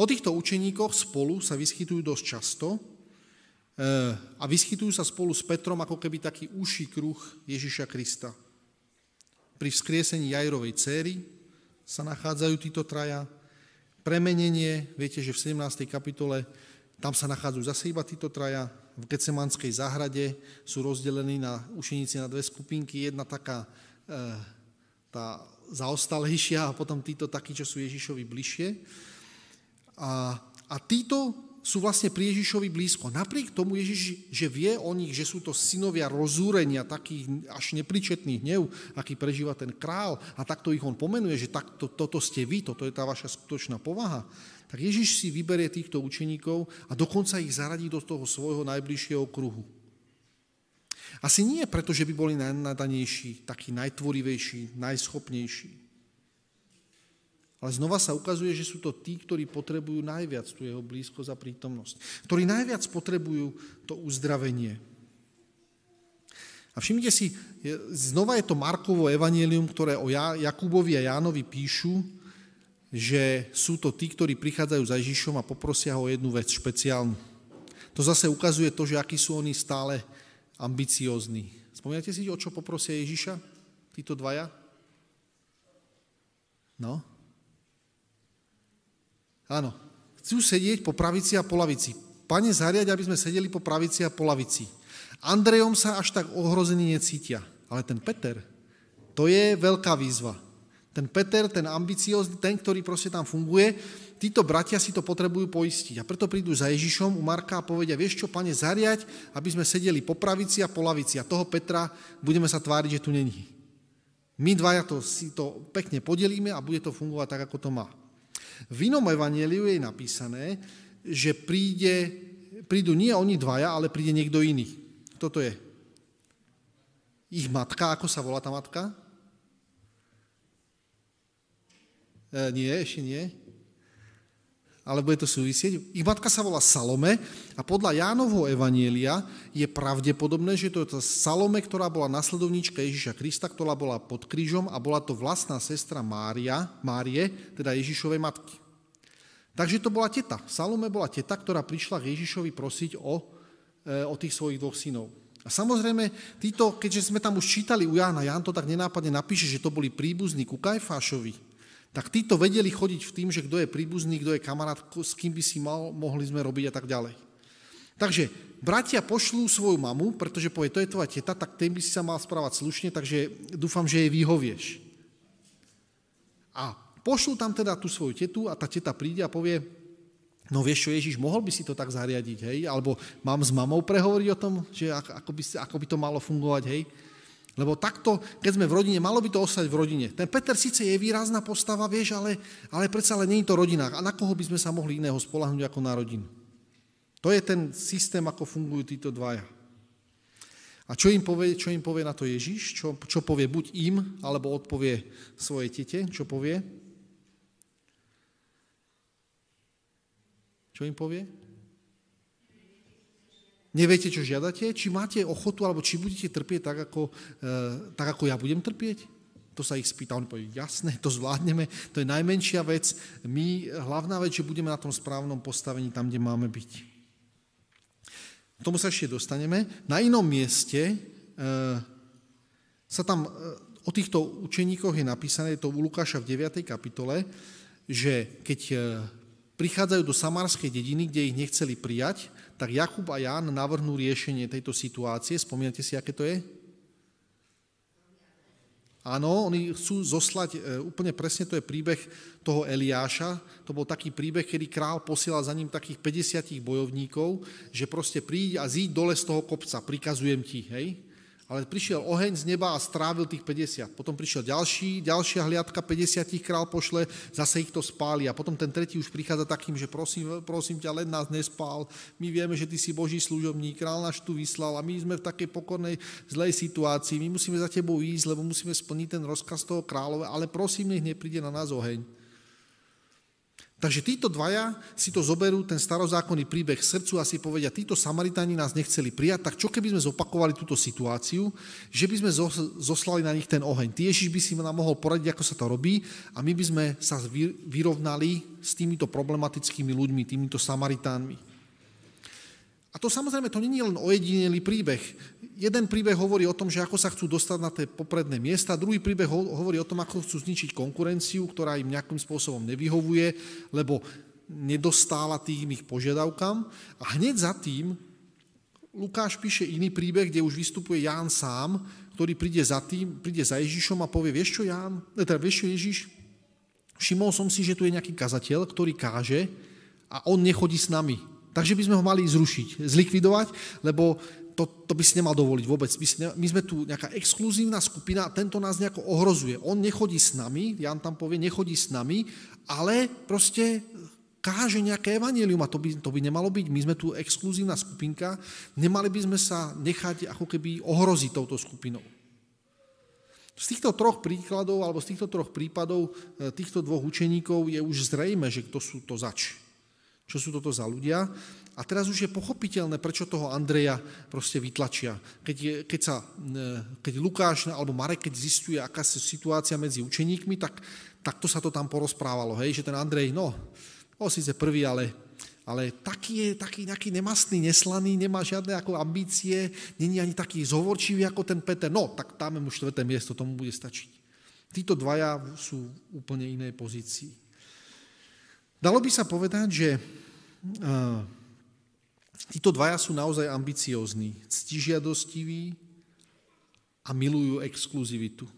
O týchto učeníkoch spolu sa vyskytujú dosť často, Eh, a vyskytujú sa spolu s Petrom ako keby taký úší kruh Ježiša Krista. Pri vzkriesení Jajrovej céry sa nachádzajú títo traja. Premenenie, viete, že v 17. kapitole tam sa nachádzajú zase iba títo traja. V Gecemanskej záhrade sú rozdelení na učeníci na dve skupinky. Jedna taká e, tá zaostalejšia a potom títo takí, čo sú Ježišovi bližšie. A, a títo sú vlastne pri Ježišovi blízko. Napriek tomu Ježiš, že vie o nich, že sú to synovia rozúrenia, takých až nepričetných hnev, aký prežíva ten král, a takto ich on pomenuje, že takto, toto ste vy, toto je tá vaša skutočná povaha, tak Ježiš si vyberie týchto učeníkov a dokonca ich zaradí do toho svojho najbližšieho kruhu. Asi nie preto, že by boli najnadanejší, takí najtvorivejší, najschopnejší, ale znova sa ukazuje, že sú to tí, ktorí potrebujú najviac tú jeho blízkosť a prítomnosť. Ktorí najviac potrebujú to uzdravenie. A všimnite si, znova je to Markovo evanielium, ktoré o Jakubovi a Jánovi píšu, že sú to tí, ktorí prichádzajú za Ježišom a poprosia ho o jednu vec špeciálnu. To zase ukazuje to, že akí sú oni stále ambiciózni. Spomínate si, o čo poprosia Ježiša, títo dvaja? No, Áno, chcú sedieť po pravici a po lavici. Pane, zariať, aby sme sedeli po pravici a po lavici. Andrejom sa až tak ohrození necítia. Ale ten Peter, to je veľká výzva. Ten Peter, ten ambiciózny, ten, ktorý proste tam funguje, títo bratia si to potrebujú poistiť. A preto prídu za Ježišom u Marka a povedia, vieš čo, pane, zariať, aby sme sedeli po pravici a po lavici. A toho Petra budeme sa tváriť, že tu není. My dvaja to, si to pekne podelíme a bude to fungovať tak, ako to má. V inom evaneliu je napísané, že príde, prídu nie oni dvaja, ale príde niekto iný. Kto to je? Ich matka, ako sa volá tá matka? E, nie, ešte nie. Ale bude to súvisieť. Ich matka sa volá Salome a podľa Jánovho evanielia je pravdepodobné, že to je tá Salome, ktorá bola nasledovníčka Ježiša Krista, ktorá bola pod krížom a bola to vlastná sestra Mária, Márie, teda Ježišovej matky. Takže to bola teta. Salome bola teta, ktorá prišla k Ježišovi prosiť o, e, o tých svojich dvoch synov. A samozrejme, títo, keďže sme tam už čítali u Jána, Ján to tak nenápadne napíše, že to boli príbuzní ku Kajfášovi, tak títo vedeli chodiť v tým, že kto je príbuzný, kto je kamarát, s kým by si mal, mohli sme robiť a tak ďalej. Takže bratia pošlú svoju mamu, pretože povie, to je tvoja teta, tak ten by si sa mal správať slušne, takže dúfam, že jej vyhovieš. A pošlú tam teda tú svoju tetu a tá teta príde a povie, no vieš čo, Ježiš, mohol by si to tak zariadiť, hej? Alebo mám s mamou prehovoriť o tom, že ako by, ako by to malo fungovať, hej? Lebo takto, keď sme v rodine, malo by to ostať v rodine. Ten Peter síce je výrazná postava, vieš, ale, ale predsa ale nie to rodina. A na koho by sme sa mohli iného spolahnuť ako na rodinu? To je ten systém, ako fungujú títo dvaja. A čo im povie, čo im povie na to Ježiš? Čo, čo povie buď im, alebo odpovie svojej tete? Čo povie? Čo im povie? Neviete, čo žiadate? Či máte ochotu, alebo či budete trpieť tak, ako, e, tak, ako ja budem trpieť? To sa ich spýta, on povie, jasné, to zvládneme, to je najmenšia vec. My, hlavná vec, že budeme na tom správnom postavení tam, kde máme byť. K tomu sa ešte dostaneme. Na inom mieste e, sa tam e, o týchto učeníkoch je napísané, je to u Lukáša v 9. kapitole, že keď e, prichádzajú do samárskej dediny, kde ich nechceli prijať, tak Jakub a Ján navrhnú riešenie tejto situácie. Spomínate si, aké to je? Áno, oni chcú zoslať, e, úplne presne to je príbeh toho Eliáša. To bol taký príbeh, kedy král posielal za ním takých 50 bojovníkov, že proste príď a zíď dole z toho kopca, prikazujem ti, hej? Ale prišiel oheň z neba a strávil tých 50. Potom prišiel ďalší, ďalšia hliadka, 50 král pošle, zase ich to spáli a potom ten tretí už prichádza takým, že prosím, prosím ťa, len nás nespál, my vieme, že ty si Boží služobník, král nás tu vyslal a my sme v takej pokornej zlej situácii, my musíme za tebou ísť, lebo musíme splniť ten rozkaz toho kráľova, ale prosím, nech nepríde na nás oheň. Takže títo dvaja si to zoberú, ten starozákonný príbeh srdcu a si povedia, títo Samaritáni nás nechceli prijať, tak čo keby sme zopakovali túto situáciu, že by sme zoslali na nich ten oheň. Ty Ježiš by si nám mohol poradiť, ako sa to robí a my by sme sa vyrovnali s týmito problematickými ľuďmi, týmito Samaritánmi. A to samozrejme, to není len ojedinelý príbeh. Jeden príbeh hovorí o tom, že ako sa chcú dostať na tie popredné miesta, druhý príbeh hovorí o tom, ako chcú zničiť konkurenciu, ktorá im nejakým spôsobom nevyhovuje, lebo nedostála tým ich požiadavkám. A hneď za tým Lukáš píše iný príbeh, kde už vystupuje Ján sám, ktorý príde za tým, príde za Ježišom a povie, vieš čo Ján, e, teda vieš čo Ježiš, všimol som si, že tu je nejaký kazateľ, ktorý káže a on nechodí s nami. Takže by sme ho mali zrušiť, zlikvidovať, lebo to, to by si nemal dovoliť vôbec. My, ne, my sme tu nejaká exkluzívna skupina a tento nás nejako ohrozuje. On nechodí s nami, Jan tam povie, nechodí s nami, ale proste káže nejaké evanelium a to by, to by nemalo byť. My sme tu exkluzívna skupinka, nemali by sme sa nechať ako keby ohroziť touto skupinou. Z týchto troch príkladov, alebo z týchto troch prípadov e, týchto dvoch učeníkov je už zrejme, že kto sú to zač čo sú toto za ľudia. A teraz už je pochopiteľné, prečo toho Andreja proste vytlačia. Keď, je, keď, sa, e, keď Lukáš alebo Marek, keď zistuje, aká je situácia medzi učeníkmi, tak takto sa to tam porozprávalo, hej, že ten Andrej, no, bol síce prvý, ale, ale taký je taký nejaký nemastný, neslaný, nemá žiadne ako ambície, není ani taký zovorčivý ako ten Peter. No, tak dáme mu štvrté miesto, tomu bude stačiť. Títo dvaja sú v úplne inej pozícii. Dalo by sa povedať, že títo dvaja sú naozaj ambiciózni, ctižiadostiví a milujú exkluzivitu.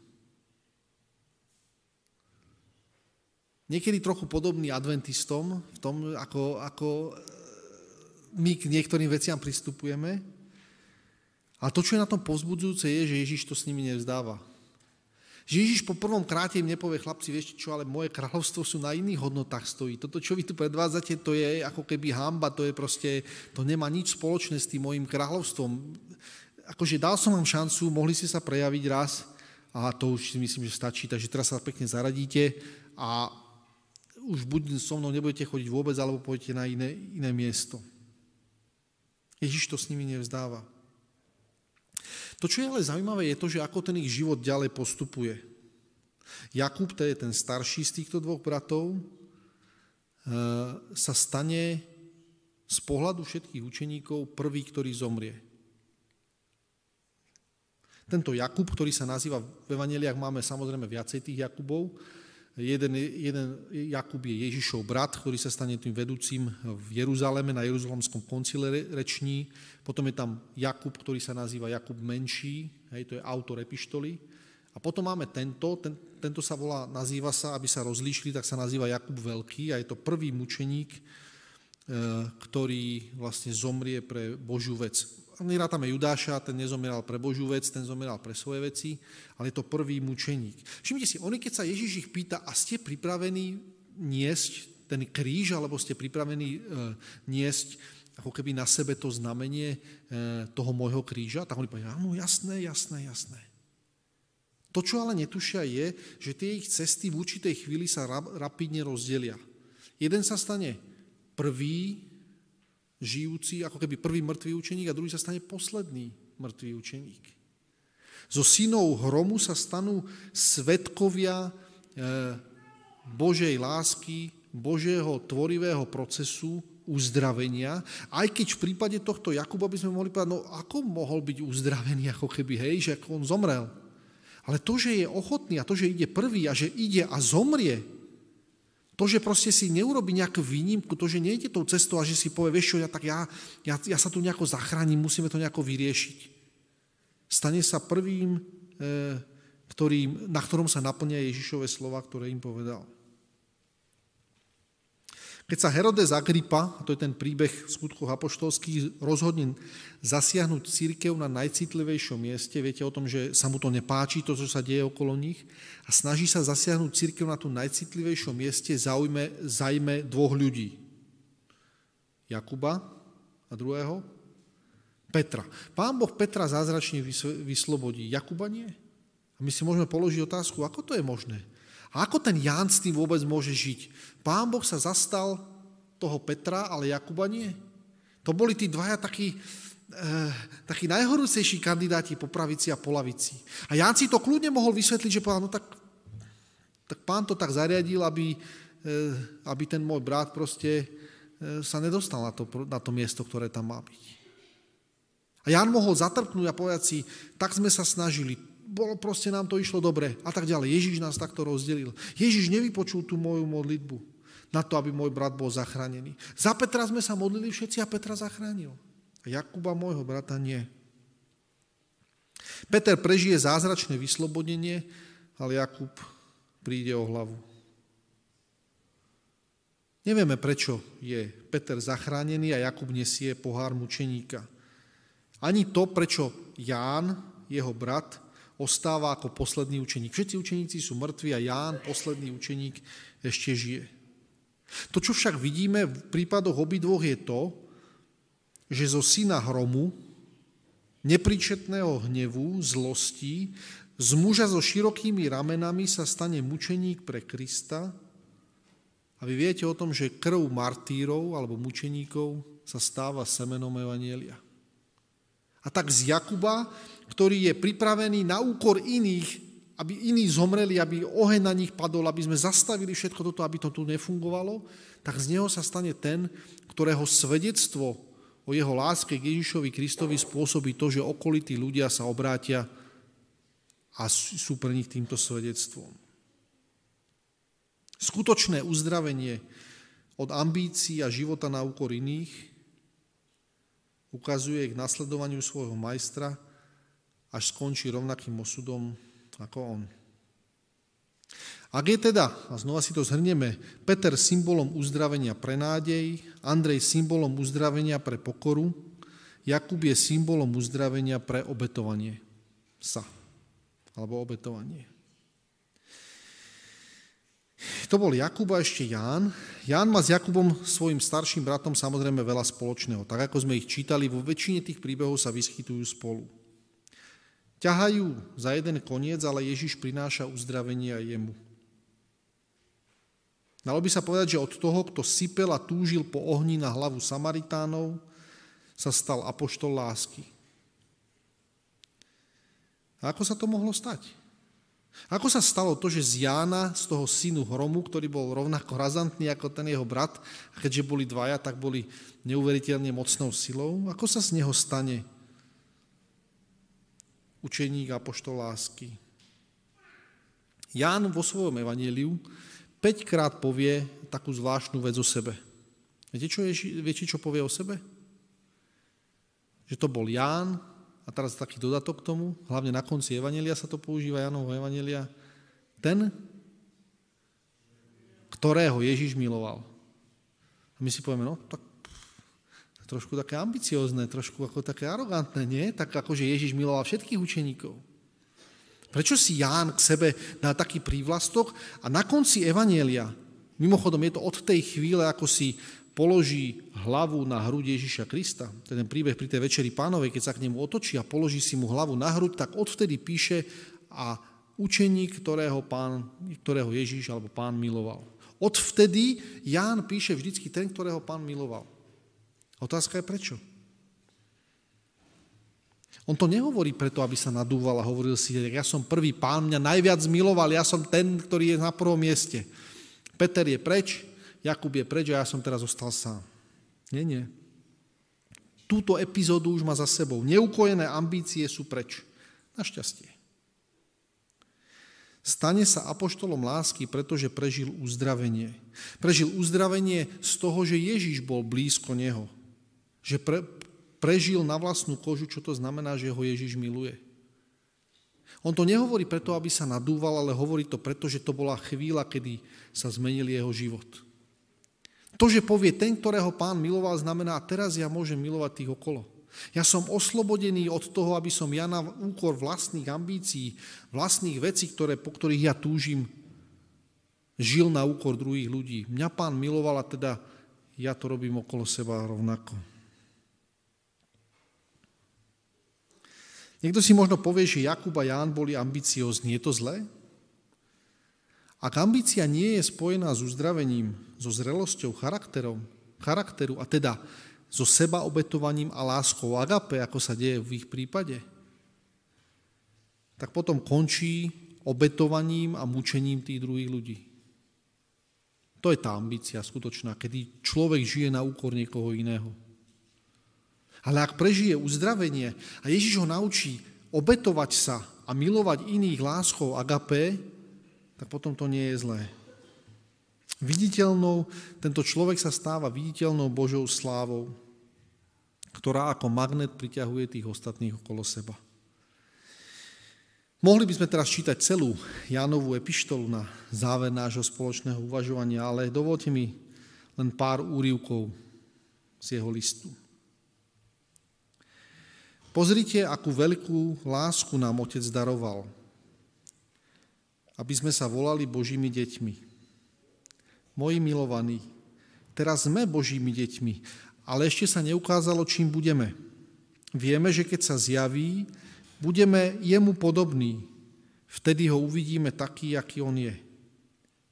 Niekedy trochu podobný adventistom v tom, ako, ako e, my k niektorým veciam pristupujeme. A to, čo je na tom povzbudzujúce, je, že Ježiš to s nimi nevzdáva. Že Ježiš po prvom kráte im nepovie, chlapci, vieš čo, ale moje kráľovstvo sú na iných hodnotách stojí. Toto, čo vy tu predvádzate, to je ako keby hamba, to je proste, to nemá nič spoločné s tým mojim kráľovstvom. Akože dal som vám šancu, mohli ste sa prejaviť raz a to už si myslím, že stačí, takže teraz sa pekne zaradíte a už buď so mnou nebudete chodiť vôbec, alebo pôjdete na iné, iné miesto. Ježiš to s nimi nevzdáva. To, čo je ale zaujímavé, je to, že ako ten ich život ďalej postupuje. Jakub, to je ten starší z týchto dvoch bratov, eh, sa stane z pohľadu všetkých učeníkov prvý, ktorý zomrie. Tento Jakub, ktorý sa nazýva v evaneliách, máme samozrejme viacej tých Jakubov, Jeden, jeden Jakub je Ježišov brat, ktorý sa stane tým vedúcim v Jeruzaleme na Jeruzalemskom koncile reční. Potom je tam Jakub, ktorý sa nazýva Jakub Menší, hej, to je autor epištoly. A potom máme tento, ten, tento sa volá, nazýva sa, aby sa rozlíšili, tak sa nazýva Jakub Veľký a je to prvý mučeník, e, ktorý vlastne zomrie pre Božiu vec nerátame Judáša, ten nezomieral pre Božiu vec, ten zomieral pre svoje veci, ale je to prvý mučeník. Všimnite si, oni keď sa Ježiš ich pýta, a ste pripravení niesť ten kríž, alebo ste pripravení e, niesť ako keby na sebe to znamenie e, toho môjho kríža, tak oni povedia, áno, jasné, jasné, jasné. To, čo ale netušia, je, že tie ich cesty v určitej chvíli sa rapidne rozdelia. Jeden sa stane prvý žijúci, ako keby prvý mŕtvý učeník a druhý sa stane posledný mŕtvý učeník. Zo synov hromu sa stanú svetkovia e, Božej lásky, Božieho tvorivého procesu uzdravenia, aj keď v prípade tohto Jakuba by sme mohli povedať, no ako mohol byť uzdravený, ako keby, hej, že ako on zomrel. Ale to, že je ochotný a to, že ide prvý a že ide a zomrie, to, že proste si neurobi nejakú výnimku, to, že nejde tou cestou a že si povie, vieš čo, ja, tak ja, ja, ja sa tu nejako zachránim, musíme to nejako vyriešiť. Stane sa prvým, e, ktorým, na ktorom sa naplnia Ježišové slova, ktoré im povedal. Keď sa Herodes Agrippa, a to je ten príbeh v skutkoch apoštolských, rozhodne zasiahnuť církev na najcitlivejšom mieste, viete o tom, že sa mu to nepáči, to, čo sa deje okolo nich, a snaží sa zasiahnuť církev na tú najcitlivejšom mieste, zaujme, zajme dvoch ľudí. Jakuba a druhého Petra. Pán Boh Petra zázračne vyslobodí, Jakuba nie. A my si môžeme položiť otázku, ako to je možné? A ako ten Ján s tým vôbec môže žiť? Pán Boh sa zastal toho Petra, ale Jakuba nie. To boli tí dvaja takí, eh, takí najhorúcejší kandidáti po pravici a po lavici. A Ján si to kľudne mohol vysvetliť, že povedal, no tak, tak pán to tak zariadil, aby, eh, aby ten môj brat proste eh, sa nedostal na to, na to miesto, ktoré tam má byť. A Ján mohol zatrpnúť a povedať si, tak sme sa snažili, bolo proste nám to išlo dobre a tak ďalej. Ježiš nás takto rozdelil. Ježiš nevypočul tú moju modlitbu na to, aby môj brat bol zachránený. Za Petra sme sa modlili všetci a Petra zachránil. A Jakuba, môjho brata, nie. Peter prežije zázračné vyslobodenie, ale Jakub príde o hlavu. Nevieme, prečo je Peter zachránený a Jakub nesie pohár mučeníka. Ani to, prečo Ján, jeho brat, ostáva ako posledný učeník. Všetci učeníci sú mŕtvi a Ján, posledný učeník, ešte žije. To, čo však vidíme v prípadoch obidvoch je to, že zo syna hromu, nepríčetného hnevu, zlosti, z muža so širokými ramenami sa stane mučeník pre Krista a vy viete o tom, že krv martírov alebo mučeníkov sa stáva semenom Evanielia. A tak z Jakuba ktorý je pripravený na úkor iných, aby iní zomreli, aby oheň na nich padol, aby sme zastavili všetko toto, aby to tu nefungovalo, tak z neho sa stane ten, ktorého svedectvo o jeho láske k Ježišovi Kristovi spôsobí to, že okolití ľudia sa obrátia a sú pre nich týmto svedectvom. Skutočné uzdravenie od ambícií a života na úkor iných ukazuje k nasledovaniu svojho majstra, až skončí rovnakým osudom ako on. Ak je teda, a znova si to zhrnieme, Peter symbolom uzdravenia pre nádej, Andrej symbolom uzdravenia pre pokoru, Jakub je symbolom uzdravenia pre obetovanie sa, alebo obetovanie. To bol Jakub a ešte Ján. Ján má s Jakubom, svojim starším bratom, samozrejme veľa spoločného. Tak ako sme ich čítali, vo väčšine tých príbehov sa vyskytujú spolu. Ťahajú za jeden koniec, ale Ježiš prináša uzdravenie aj jemu. Dalo by sa povedať, že od toho, kto sypel a túžil po ohni na hlavu Samaritánov, sa stal apoštol lásky. A ako sa to mohlo stať? Ako sa stalo to, že z Jána, z toho synu Hromu, ktorý bol rovnako razantný ako ten jeho brat, a keďže boli dvaja, tak boli neuveriteľne mocnou silou, ako sa z neho stane učeník a poštol lásky. Ján vo svojom evaníliu 5 krát povie takú zvláštnu vec o sebe. Viete, čo, Ježi, viete, čo povie o sebe? Že to bol Ján, teraz taký dodatok k tomu, hlavne na konci Evanelia sa to používa, Jánovho Evanelia, ten, ktorého Ježiš miloval. A my si povieme, no tak trošku také ambiciozne, trošku ako také arogantné, nie? Tak ako, že Ježiš miloval všetkých učeníkov. Prečo si Ján k sebe dá taký prívlastok a na konci Evanielia, mimochodom je to od tej chvíle, ako si položí hlavu na hruď Ježiša Krista, ten príbeh pri tej večeri pánovej, keď sa k nemu otočí a položí si mu hlavu na hruď, tak odvtedy píše a učeník, ktorého, pán, ktorého Ježiš alebo pán miloval. Odvtedy Ján píše vždycky ten, ktorého pán miloval. Otázka je prečo. On to nehovorí preto, aby sa nadúval a hovoril si, ja som prvý, pán mňa najviac miloval, ja som ten, ktorý je na prvom mieste. Peter je preč, Jakub je preč a ja som teraz zostal sám. Nie, nie. Túto epizódu už má za sebou. Neukojené ambície sú preč. Našťastie. Stane sa apoštolom lásky, pretože prežil uzdravenie. Prežil uzdravenie z toho, že Ježiš bol blízko neho. Že pre, prežil na vlastnú kožu, čo to znamená, že ho Ježiš miluje. On to nehovorí preto, aby sa nadúval, ale hovorí to preto, že to bola chvíľa, kedy sa zmenil jeho život. To, že povie ten, ktorého pán miloval, znamená, teraz ja môžem milovať tých okolo. Ja som oslobodený od toho, aby som ja na úkor vlastných ambícií, vlastných vecí, ktoré, po ktorých ja túžim, žil na úkor druhých ľudí. Mňa pán miloval a teda ja to robím okolo seba rovnako. Niekto si možno povie, že Jakub a Ján boli ambiciózni. Je to zlé? Ak ambícia nie je spojená s uzdravením, so zrelosťou charakterom, charakteru a teda so seba obetovaním a láskou agape, ako sa deje v ich prípade, tak potom končí obetovaním a mučením tých druhých ľudí. To je tá ambícia skutočná, kedy človek žije na úkor niekoho iného. Ale ak prežije uzdravenie a Ježiš ho naučí obetovať sa a milovať iných láskou agapé, tak potom to nie je zlé. Viditeľnou, tento človek sa stáva viditeľnou Božou slávou, ktorá ako magnet priťahuje tých ostatných okolo seba. Mohli by sme teraz čítať celú Jánovú epištolu na záver nášho spoločného uvažovania, ale dovolte mi len pár úrivkov z jeho listu. Pozrite, akú veľkú lásku nám Otec daroval, aby sme sa volali Božími deťmi. Moji milovaní, teraz sme Božími deťmi, ale ešte sa neukázalo, čím budeme. Vieme, že keď sa zjaví, budeme jemu podobní. Vtedy ho uvidíme taký, aký on je.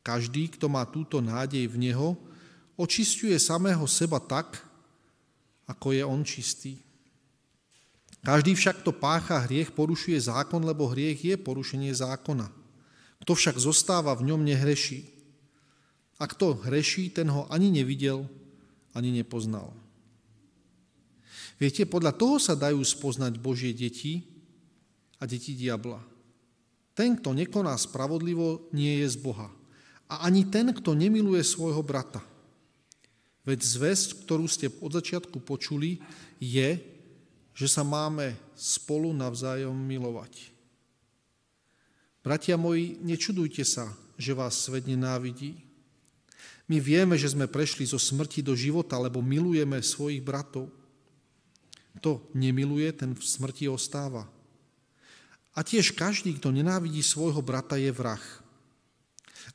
Každý, kto má túto nádej v neho, očistuje samého seba tak, ako je on čistý. Každý však, kto pácha hriech, porušuje zákon, lebo hriech je porušenie zákona. Kto však zostáva v ňom, nehreší. A kto hreší, ten ho ani nevidel, ani nepoznal. Viete, podľa toho sa dajú spoznať Božie deti a deti diabla. Ten, kto nekoná spravodlivo, nie je z Boha. A ani ten, kto nemiluje svojho brata. Veď zväzť, ktorú ste od začiatku počuli, je, že sa máme spolu navzájom milovať. Bratia moji, nečudujte sa, že vás svet nenávidí. My vieme, že sme prešli zo smrti do života, lebo milujeme svojich bratov. To nemiluje, ten v smrti ostáva. A tiež každý, kto nenávidí svojho brata, je vrah.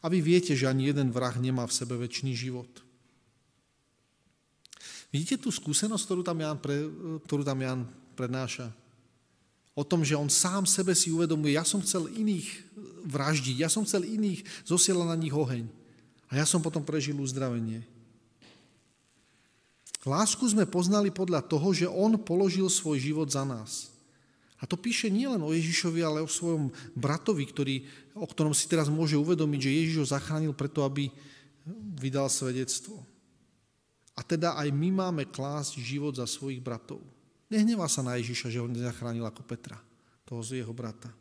A vy viete, že ani jeden vrah nemá v sebe väčší život. Vidíte tú skúsenosť, ktorú tam Jan, pre, ktorú tam Jan prednáša? O tom, že on sám sebe si uvedomuje, ja som chcel iných vraždiť, ja som chcel iných, zosielať na nich oheň. A ja som potom prežil uzdravenie. Lásku sme poznali podľa toho, že on položil svoj život za nás. A to píše nielen o Ježišovi, ale o svojom bratovi, ktorý, o ktorom si teraz môže uvedomiť, že Ježiš ho zachránil preto, aby vydal svedectvo. A teda aj my máme klásť život za svojich bratov. Nehnevá sa na Ježiša, že ho nezachránil ako Petra, toho z jeho brata.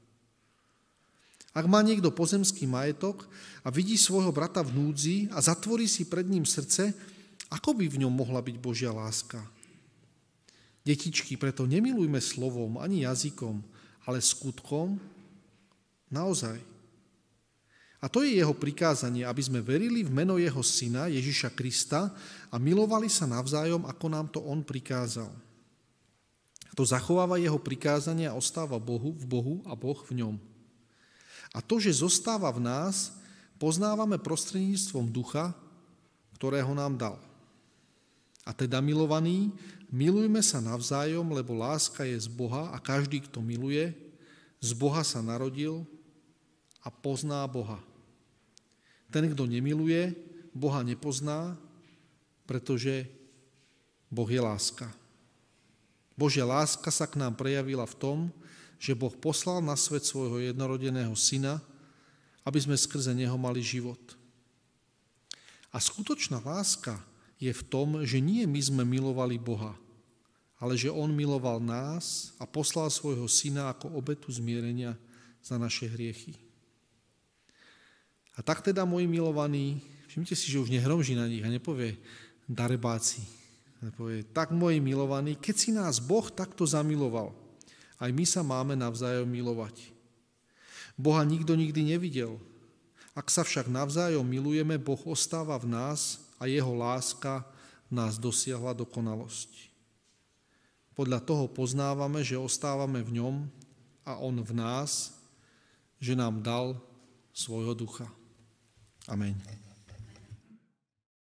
Ak má niekto pozemský majetok a vidí svojho brata v núdzi a zatvorí si pred ním srdce, ako by v ňom mohla byť Božia láska? Detičky, preto nemilujme slovom ani jazykom, ale skutkom naozaj. A to je jeho prikázanie, aby sme verili v meno jeho syna Ježiša Krista a milovali sa navzájom, ako nám to on prikázal. To zachováva jeho prikázania a ostáva Bohu v Bohu a Boh v ňom. A to, že zostáva v nás, poznávame prostredníctvom ducha, ktorého nám dal. A teda milovaní, milujme sa navzájom, lebo láska je z Boha a každý, kto miluje, z Boha sa narodil a pozná Boha. Ten, kto nemiluje, Boha nepozná, pretože Boh je láska. Božia láska sa k nám prejavila v tom, že Boh poslal na svet svojho jednorodeného syna, aby sme skrze neho mali život. A skutočná láska je v tom, že nie my sme milovali Boha, ale že On miloval nás a poslal svojho syna ako obetu zmierenia za naše hriechy. A tak teda, moji milovaní, všimte si, že už nehromží na nich a nepovie darebáci, Povie, tak moji milovaní, keď si nás Boh takto zamiloval, aj my sa máme navzájom milovať. Boha nikto nikdy nevidel. Ak sa však navzájom milujeme, Boh ostáva v nás a jeho láska nás dosiahla dokonalosť. Podľa toho poznávame, že ostávame v ňom a on v nás, že nám dal svojho ducha. Amen.